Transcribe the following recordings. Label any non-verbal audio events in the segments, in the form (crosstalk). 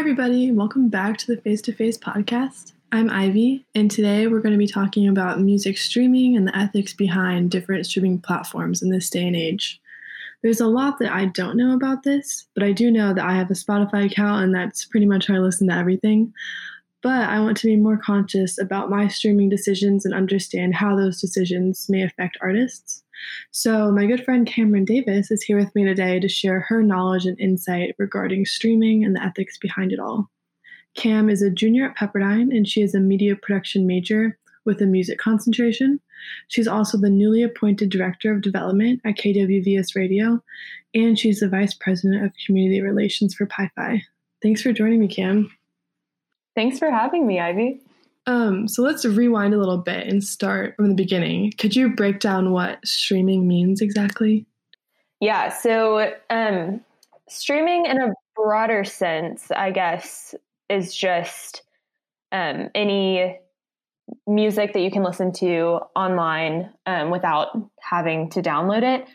everybody. Welcome back to the Face to Face podcast. I'm Ivy, and today we're going to be talking about music streaming and the ethics behind different streaming platforms in this day and age. There's a lot that I don't know about this, but I do know that I have a Spotify account, and that's pretty much how I listen to everything. But I want to be more conscious about my streaming decisions and understand how those decisions may affect artists. So, my good friend Cameron Davis is here with me today to share her knowledge and insight regarding streaming and the ethics behind it all. Cam is a junior at Pepperdine and she is a media production major with a music concentration. She's also the newly appointed director of development at KWVS Radio, and she's the vice president of community relations for Pi Phi. Thanks for joining me, Cam. Thanks for having me, Ivy. Um, so let's rewind a little bit and start from the beginning. Could you break down what streaming means exactly? Yeah, so um, streaming in a broader sense, I guess, is just um, any music that you can listen to online um, without having to download it.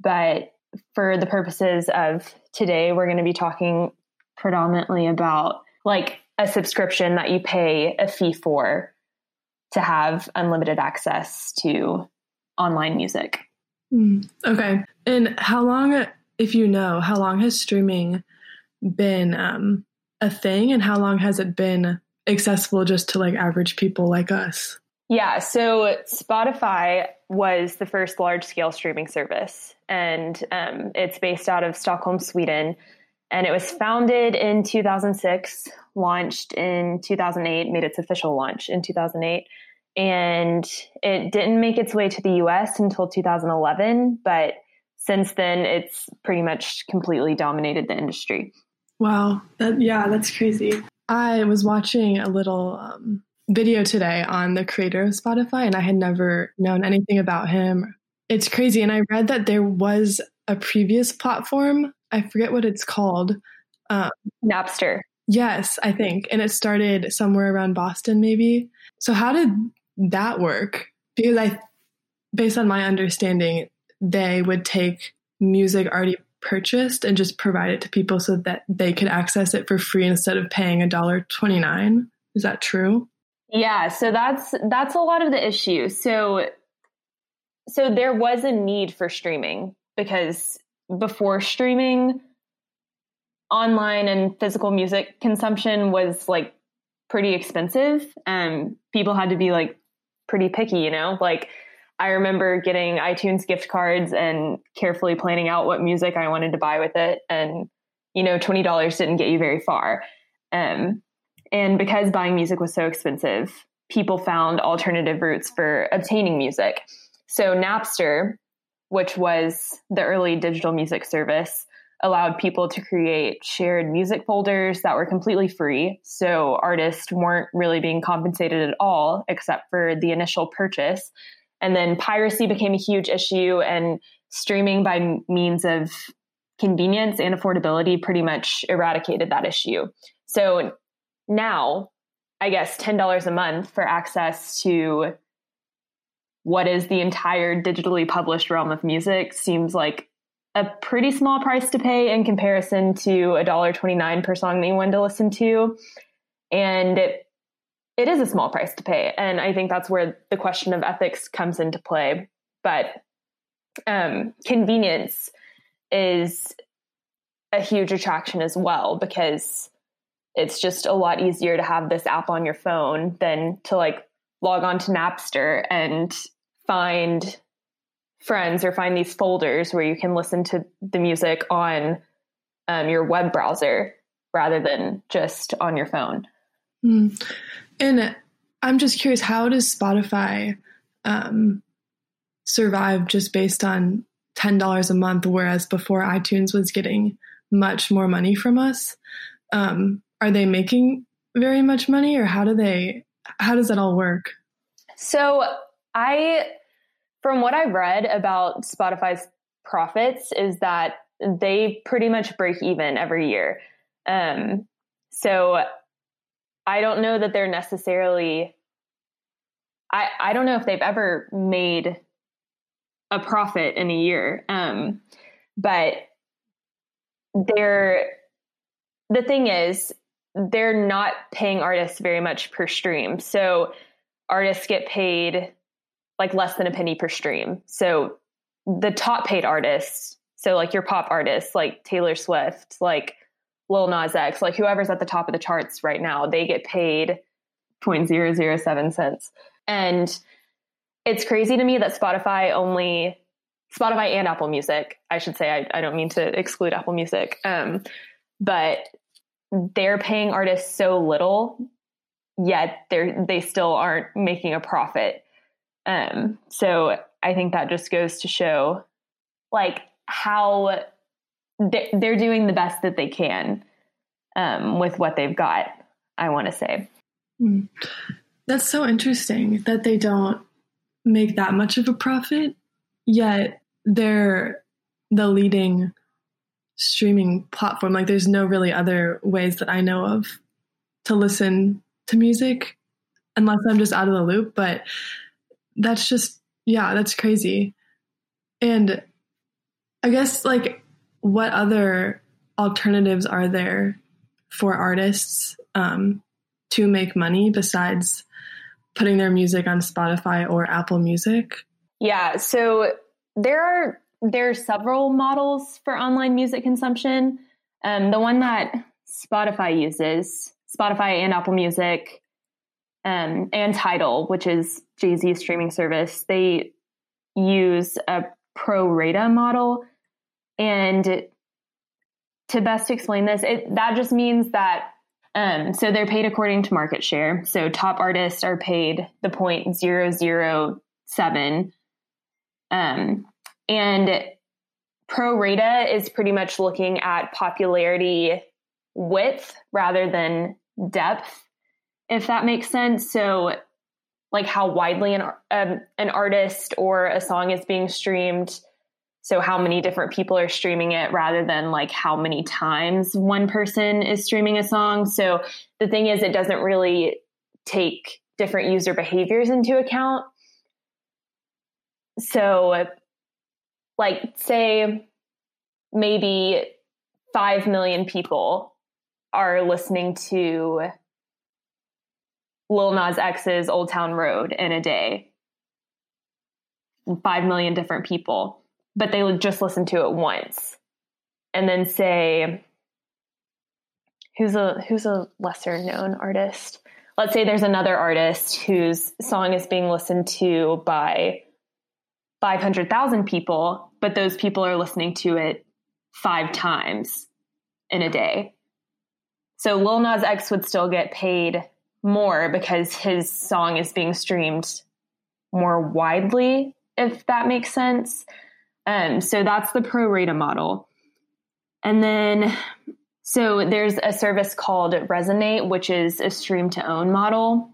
But for the purposes of today, we're going to be talking predominantly about like a subscription that you pay a fee for to have unlimited access to online music. Mm, okay. And how long, if you know, how long has streaming been um, a thing and how long has it been accessible just to like average people like us? Yeah, so Spotify was the first large scale streaming service, and um, it's based out of Stockholm, Sweden. And it was founded in 2006, launched in 2008, made its official launch in 2008. And it didn't make its way to the US until 2011, but since then, it's pretty much completely dominated the industry. Wow. That, yeah, that's crazy. I was watching a little um, video today on the creator of Spotify, and I had never known anything about him. It's crazy. And I read that there was a previous platform I forget what it's called. Um, Napster. Yes, I think. And it started somewhere around Boston, maybe. So, how did that work? Because I, based on my understanding, they would take music already purchased and just provide it to people so that they could access it for free instead of paying a dollar twenty nine. Is that true? Yeah, so that's that's a lot of the issue. So so there was a need for streaming because before streaming, online and physical music consumption was like pretty expensive and people had to be like pretty picky, you know? Like I remember getting iTunes gift cards and carefully planning out what music I wanted to buy with it and you know, $20 didn't get you very far. Um, and because buying music was so expensive, people found alternative routes for obtaining music. So Napster which was the early digital music service, allowed people to create shared music folders that were completely free. So artists weren't really being compensated at all, except for the initial purchase. And then piracy became a huge issue, and streaming by means of convenience and affordability pretty much eradicated that issue. So now, I guess $10 a month for access to what is the entire digitally published realm of music seems like a pretty small price to pay in comparison to $1.29 per song that you wanted to listen to. And it, it is a small price to pay. And I think that's where the question of ethics comes into play. But um, convenience is a huge attraction as well because it's just a lot easier to have this app on your phone than to like log on to Napster and find friends or find these folders where you can listen to the music on um, your web browser rather than just on your phone. Mm. And I'm just curious, how does Spotify um, survive just based on $10 a month, whereas before iTunes was getting much more money from us? Um, are they making very much money or how do they, how does that all work? So I from what I've read about Spotify's profits is that they pretty much break even every year. Um, so I don't know that they're necessarily I, I don't know if they've ever made a profit in a year. Um, but they're the thing is they're not paying artists very much per stream. So artists get paid like less than a penny per stream. So the top paid artists, so like your pop artists like Taylor Swift, like Lil Nas X, like whoever's at the top of the charts right now, they get paid 0.007 cents. And it's crazy to me that Spotify only Spotify and Apple Music, I should say, I, I don't mean to exclude Apple Music, um, but they're paying artists so little, yet they're they still aren't making a profit. Um, so I think that just goes to show, like how they're doing the best that they can um, with what they've got. I want to say. Hmm. That's so interesting that they don't make that much of a profit, yet they're the leading streaming platform. Like, there's no really other ways that I know of to listen to music unless I'm just out of the loop. But that's just, yeah, that's crazy. And I guess, like, what other alternatives are there for artists um, to make money besides putting their music on Spotify or Apple Music? Yeah, so there are there are several models for online music consumption. Um, the one that Spotify uses, Spotify and Apple Music, um, and Tidal, which is Jay Z's streaming service, they use a pro rata model. And to best explain this, it, that just means that um, so they're paid according to market share. So top artists are paid the point zero zero seven, um, and pro rata is pretty much looking at popularity width rather than depth, if that makes sense. So, like how widely an um, an artist or a song is being streamed so how many different people are streaming it rather than like how many times one person is streaming a song. So the thing is, it doesn't really take different user behaviors into account. So, like, say maybe 5 million people are listening to Lil Nas X's Old Town Road in a day. 5 million different people but they just listen to it once. And then say who's a who's a lesser known artist? Let's say there's another artist whose song is being listened to by 500,000 people but those people are listening to it 5 times in a day. So Lil Nas X would still get paid more because his song is being streamed more widely if that makes sense um, so that's the pro rata model. And then, so there's a service called Resonate, which is a stream to own model.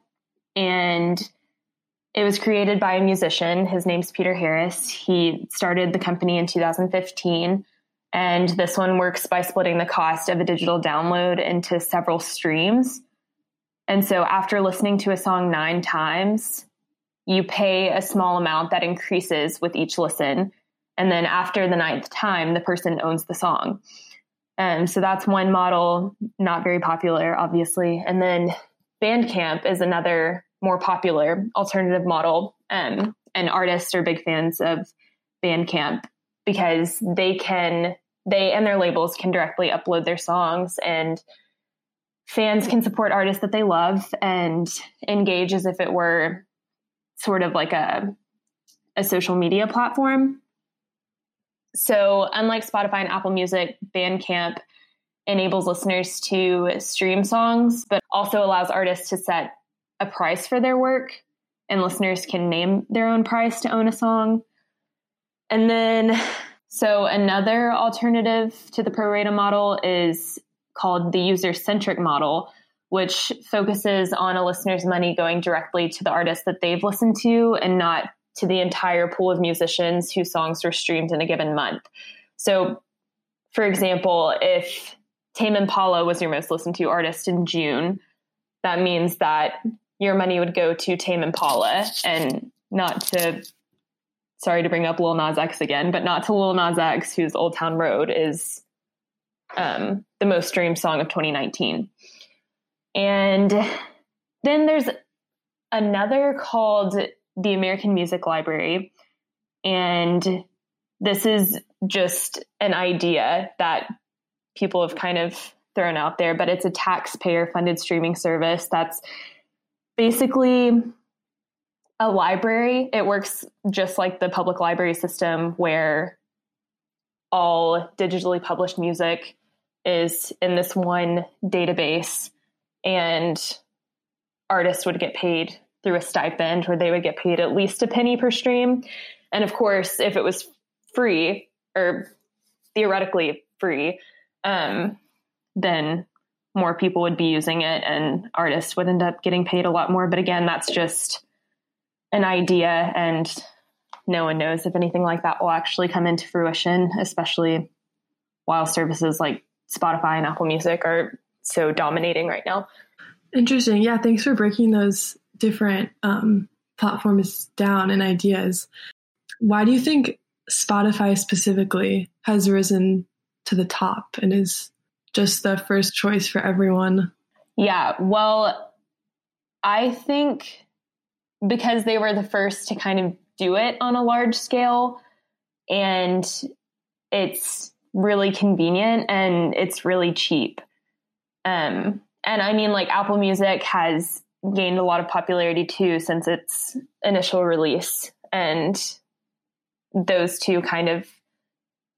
And it was created by a musician. His name's Peter Harris. He started the company in 2015. And this one works by splitting the cost of a digital download into several streams. And so after listening to a song nine times, you pay a small amount that increases with each listen. And then after the ninth time, the person owns the song. And so that's one model, not very popular, obviously. And then Bandcamp is another more popular alternative model. Um, and artists are big fans of Bandcamp because they can, they and their labels can directly upload their songs and fans can support artists that they love and engage as if it were sort of like a, a social media platform. So, unlike Spotify and Apple Music, Bandcamp enables listeners to stream songs, but also allows artists to set a price for their work, and listeners can name their own price to own a song. And then, so another alternative to the pro rata model is called the user centric model, which focuses on a listener's money going directly to the artist that they've listened to and not to the entire pool of musicians whose songs were streamed in a given month. So, for example, if Tame Impala was your most listened to artist in June, that means that your money would go to Tame Impala and not to, sorry to bring up Lil Nas X again, but not to Lil Nas X, whose Old Town Road is um, the most streamed song of 2019. And then there's another called the American Music Library. And this is just an idea that people have kind of thrown out there, but it's a taxpayer funded streaming service that's basically a library. It works just like the public library system where all digitally published music is in this one database and artists would get paid through a stipend where they would get paid at least a penny per stream. And of course, if it was free or theoretically free, um, then more people would be using it and artists would end up getting paid a lot more. But again, that's just an idea and no one knows if anything like that will actually come into fruition, especially while services like Spotify and Apple Music are so dominating right now. Interesting. Yeah, thanks for breaking those different um, platforms down and ideas. Why do you think Spotify specifically has risen to the top and is just the first choice for everyone? Yeah, well, I think because they were the first to kind of do it on a large scale and it's really convenient and it's really cheap. Um, and I mean, like Apple Music has gained a lot of popularity too since its initial release. And those two kind of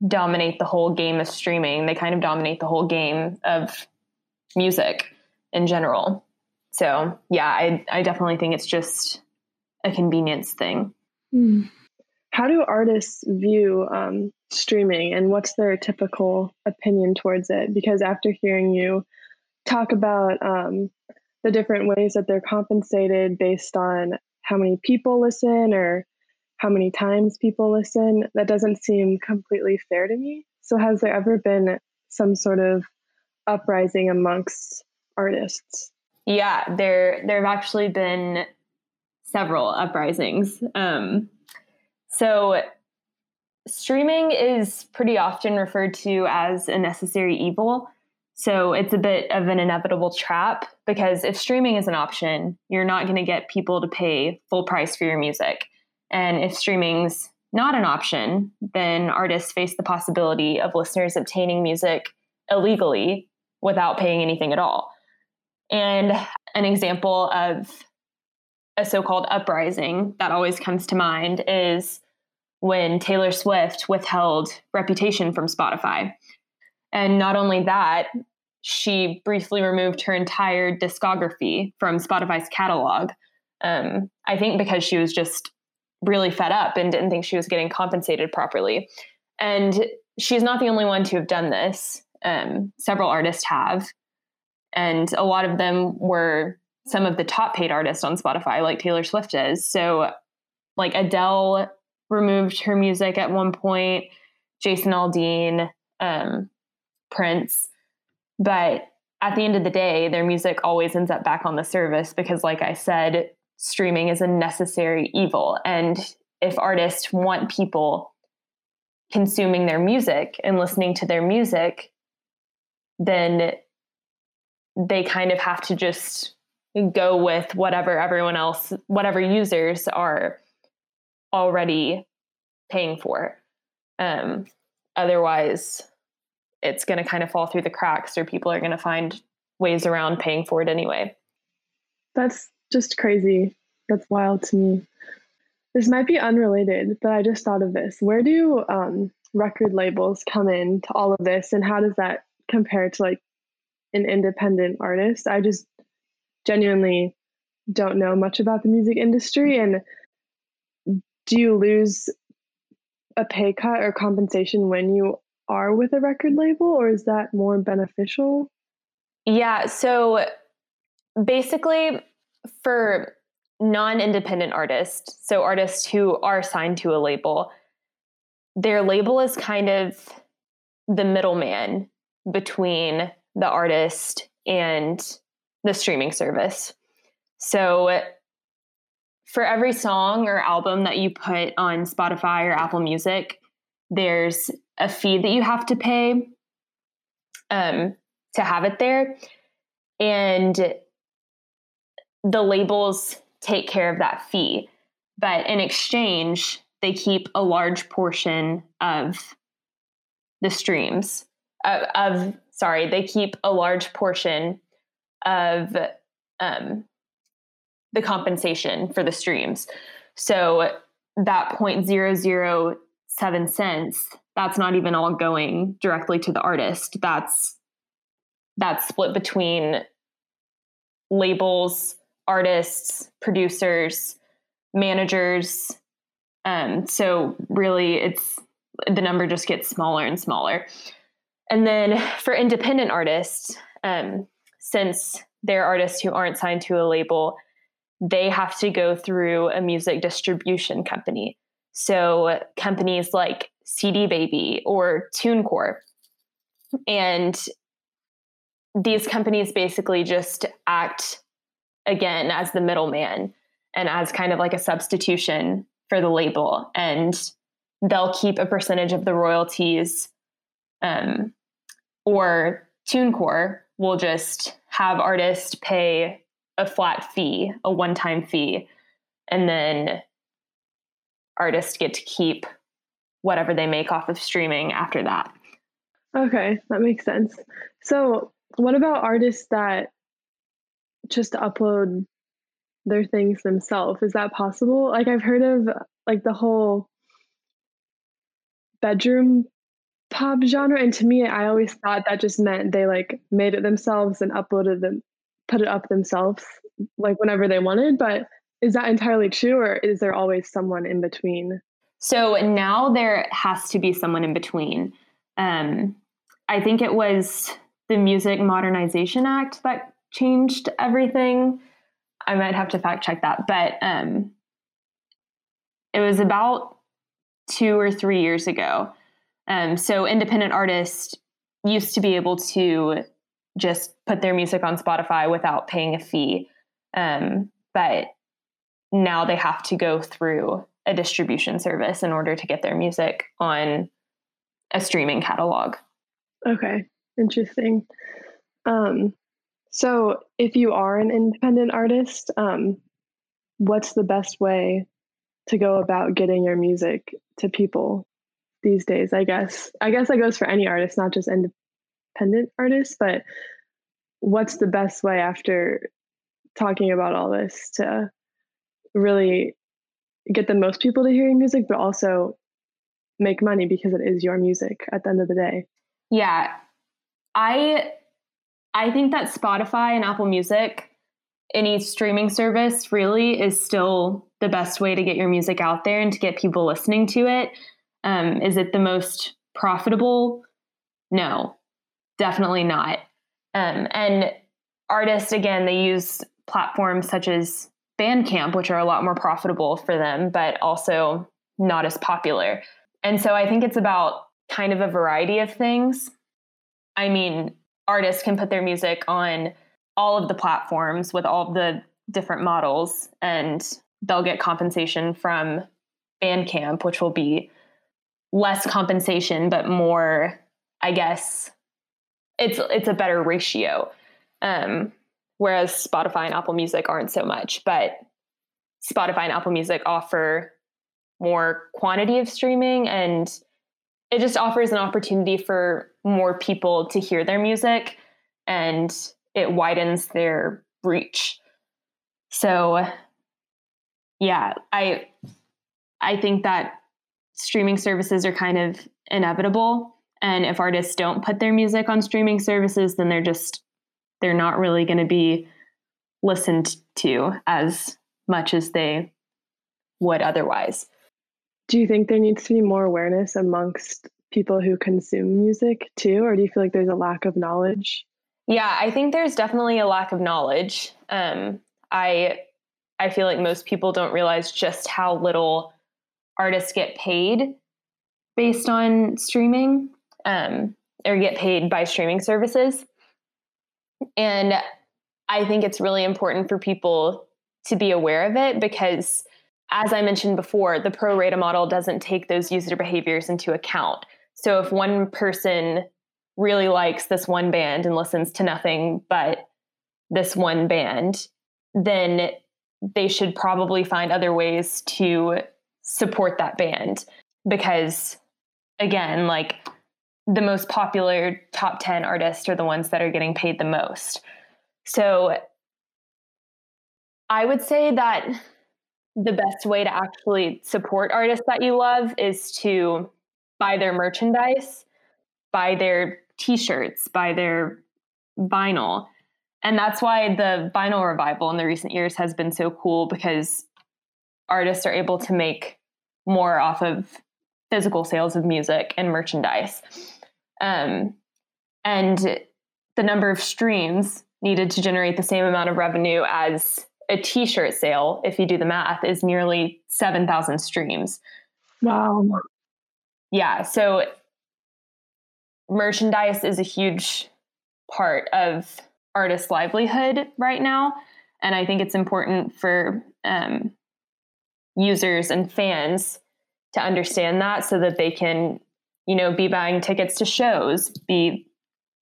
dominate the whole game of streaming. They kind of dominate the whole game of music in general. So, yeah, I, I definitely think it's just a convenience thing. Hmm. How do artists view um, streaming and what's their typical opinion towards it? Because after hearing you talk about um, the different ways that they're compensated based on how many people listen or how many times people listen, that doesn't seem completely fair to me. So, has there ever been some sort of uprising amongst artists? Yeah, there there have actually been several uprisings. Um, so, streaming is pretty often referred to as a necessary evil. So it's a bit of an inevitable trap because if streaming is an option, you're not going to get people to pay full price for your music. And if streaming's not an option, then artists face the possibility of listeners obtaining music illegally without paying anything at all. And an example of a so called uprising that always comes to mind is when Taylor Swift withheld Reputation from Spotify. And not only that, she briefly removed her entire discography from Spotify's catalog. Um, I think because she was just really fed up and didn't think she was getting compensated properly. And she's not the only one to have done this. Um, several artists have. And a lot of them were some of the top paid artists on Spotify, like Taylor Swift is. So, like Adele removed her music at one point, Jason Aldean, um, Prince. But at the end of the day, their music always ends up back on the service because, like I said, streaming is a necessary evil. And if artists want people consuming their music and listening to their music, then they kind of have to just go with whatever everyone else, whatever users are already paying for. Um, otherwise, it's going to kind of fall through the cracks or people are going to find ways around paying for it anyway. That's just crazy. That's wild to me. This might be unrelated, but I just thought of this. Where do um, record labels come in to all of this, and how does that compare to like an independent artist? I just genuinely don't know much about the music industry. And do you lose a pay cut or compensation when you are with a record label, or is that more beneficial? Yeah. So basically, for non independent artists, so artists who are signed to a label, their label is kind of the middleman between the artist and the streaming service. So for every song or album that you put on Spotify or Apple Music, there's a fee that you have to pay um, to have it there. And the labels take care of that fee. But in exchange, they keep a large portion of the streams uh, of sorry they keep a large portion of um, the compensation for the streams. So that 0.007 cents that's not even all going directly to the artist. That's that's split between labels artists producers managers. Um, so really it's the number just gets smaller and smaller. And then for independent artists um, since they're artists who aren't signed to a label they have to go through a music distribution company. So companies like CD Baby or TuneCore. And these companies basically just act again as the middleman and as kind of like a substitution for the label. And they'll keep a percentage of the royalties. Um, or TuneCore will just have artists pay a flat fee, a one time fee, and then artists get to keep whatever they make off of streaming after that. Okay, that makes sense. So, what about artists that just upload their things themselves? Is that possible? Like, I've heard of like the whole bedroom pop genre, and to me, I always thought that just meant they like made it themselves and uploaded them put it up themselves like whenever they wanted but is that entirely true or is there always someone in between? So now there has to be someone in between. Um, i think it was the music modernization act that changed everything. I might have to fact check that but um, it was about two or three years ago. Um, so independent artists used to be able to just put their music on Spotify without paying a fee. Um, but now they have to go through a distribution service in order to get their music on a streaming catalog. Okay, interesting. Um, so, if you are an independent artist, um, what's the best way to go about getting your music to people these days? I guess. I guess that goes for any artist, not just independent artists, but what's the best way after talking about all this to really get the most people to hear your music, but also make money because it is your music at the end of the day. Yeah. I I think that Spotify and Apple Music, any streaming service really is still the best way to get your music out there and to get people listening to it. Um, is it the most profitable? No, definitely not. Um, and artists, again, they use platforms such as Bandcamp, which are a lot more profitable for them, but also not as popular. And so I think it's about kind of a variety of things. I mean, artists can put their music on all of the platforms with all the different models, and they'll get compensation from Bandcamp, which will be less compensation, but more, I guess, it's it's a better ratio. Um, whereas Spotify and Apple Music aren't so much, but Spotify and Apple Music offer more quantity of streaming and it just offers an opportunity for more people to hear their music and it widens their reach. So yeah, I I think that streaming services are kind of inevitable and if artists don't put their music on streaming services, then they're just they're not really going to be listened to as much as they would otherwise. Do you think there needs to be more awareness amongst people who consume music too, or do you feel like there's a lack of knowledge? Yeah, I think there's definitely a lack of knowledge. Um, I I feel like most people don't realize just how little artists get paid based on streaming um, or get paid by streaming services. And I think it's really important for people to be aware of it because, as I mentioned before, the pro rata model doesn't take those user behaviors into account. So if one person really likes this one band and listens to nothing but this one band, then they should probably find other ways to support that band because again like the most popular top 10 artists are the ones that are getting paid the most so i would say that the best way to actually support artists that you love is to buy their merchandise buy their t-shirts buy their vinyl and that's why the vinyl revival in the recent years has been so cool because artists are able to make more off of physical sales of music and merchandise. Um, and the number of streams needed to generate the same amount of revenue as a t-shirt sale if you do the math is nearly 7000 streams wow yeah so merchandise is a huge part of artist livelihood right now. And I think it's important for um, users and fans to understand that so that they can, you know, be buying tickets to shows, be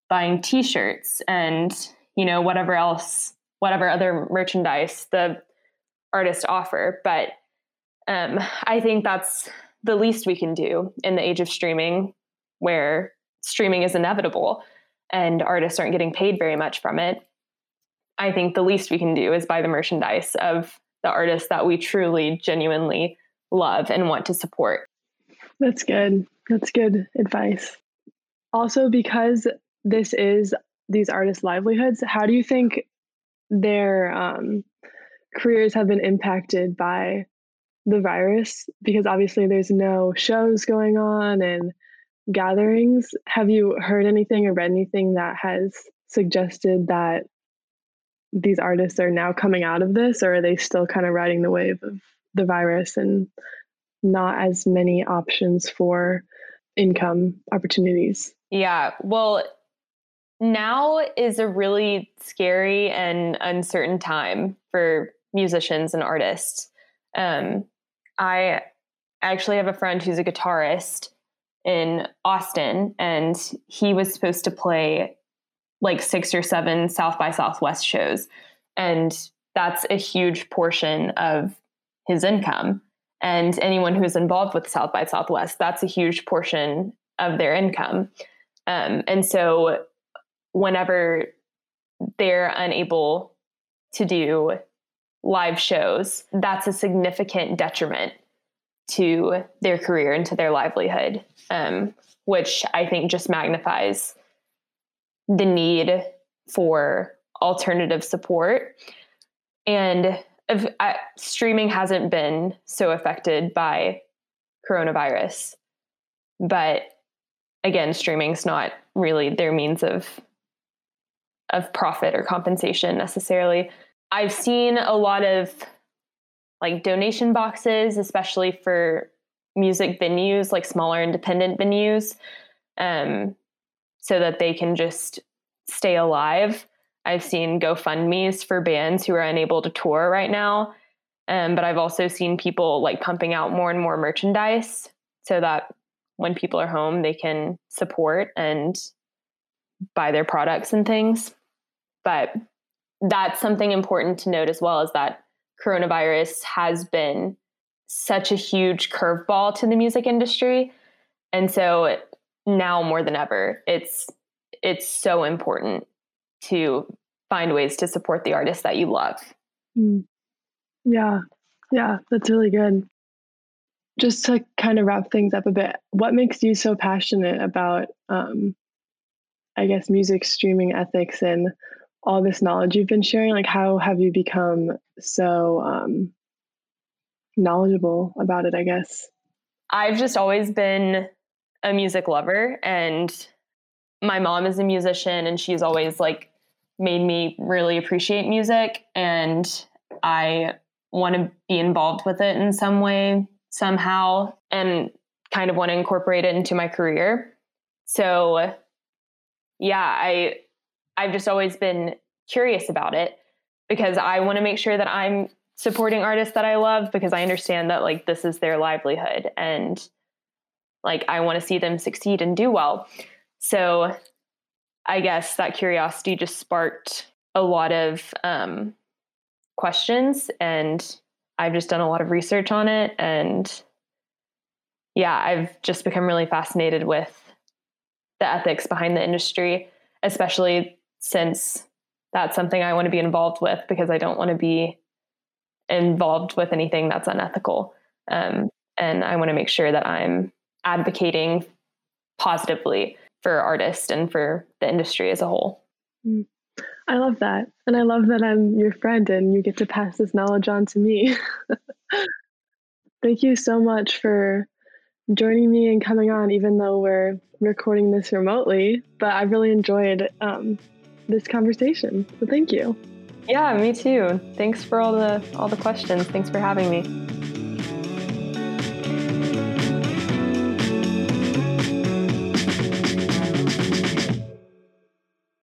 buying t-shirts and, you know, whatever else, whatever other merchandise the artists offer. But um, I think that's the least we can do in the age of streaming where streaming is inevitable and artists aren't getting paid very much from it, I think the least we can do is buy the merchandise of the artists that we truly, genuinely love and want to support. That's good. That's good advice. Also, because this is these artists' livelihoods, how do you think their um, careers have been impacted by the virus? Because obviously, there's no shows going on and gatherings, have you heard anything or read anything that has suggested that these artists are now coming out of this, or are they still kind of riding the wave of the virus and not as many options for income opportunities? Yeah, well, now is a really scary and uncertain time for musicians and artists. Um, I actually have a friend who's a guitarist in Austin, and he was supposed to play like six or seven South by Southwest shows. And that's a huge portion of his income. And anyone who's involved with South by Southwest, that's a huge portion of their income. Um, and so, whenever they're unable to do live shows, that's a significant detriment to their career and to their livelihood um, which I think just magnifies the need for alternative support. And if, I, streaming hasn't been so affected by coronavirus, but again, streaming's not really their means of of profit or compensation necessarily. I've seen a lot of like donation boxes, especially for music venues, like smaller independent venues, um, so that they can just stay alive. I've seen GoFundMe's for bands who are unable to tour right now. Um, but I've also seen people like pumping out more and more merchandise so that when people are home, they can support and buy their products and things. But that's something important to note as well is that coronavirus has been such a huge curveball to the music industry. And so now more than ever, it's it's so important to find ways to support the artists that you love. Mm. Yeah. Yeah, that's really good. Just to kind of wrap things up a bit, what makes you so passionate about um, I guess music streaming ethics and all this knowledge you've been sharing? Like how have you become so um, knowledgeable about it, I guess. I've just always been a music lover and my mom is a musician and she's always like made me really appreciate music and I want to be involved with it in some way somehow and kind of want to incorporate it into my career. So yeah, I I've just always been curious about it because I want to make sure that I'm supporting artists that I love because I understand that like this is their livelihood and like I want to see them succeed and do well. So I guess that curiosity just sparked a lot of um, questions and I've just done a lot of research on it and yeah, I've just become really fascinated with the ethics behind the industry, especially since that's something I want to be involved with because I don't want to be involved with anything that's unethical. Um, and I want to make sure that I'm advocating positively for artists and for the industry as a whole. Mm. I love that. And I love that I'm your friend and you get to pass this knowledge on to me. (laughs) Thank you so much for joining me and coming on, even though we're recording this remotely. But I really enjoyed um, this conversation. So thank you. Yeah, me too. Thanks for all the all the questions. Thanks for having me.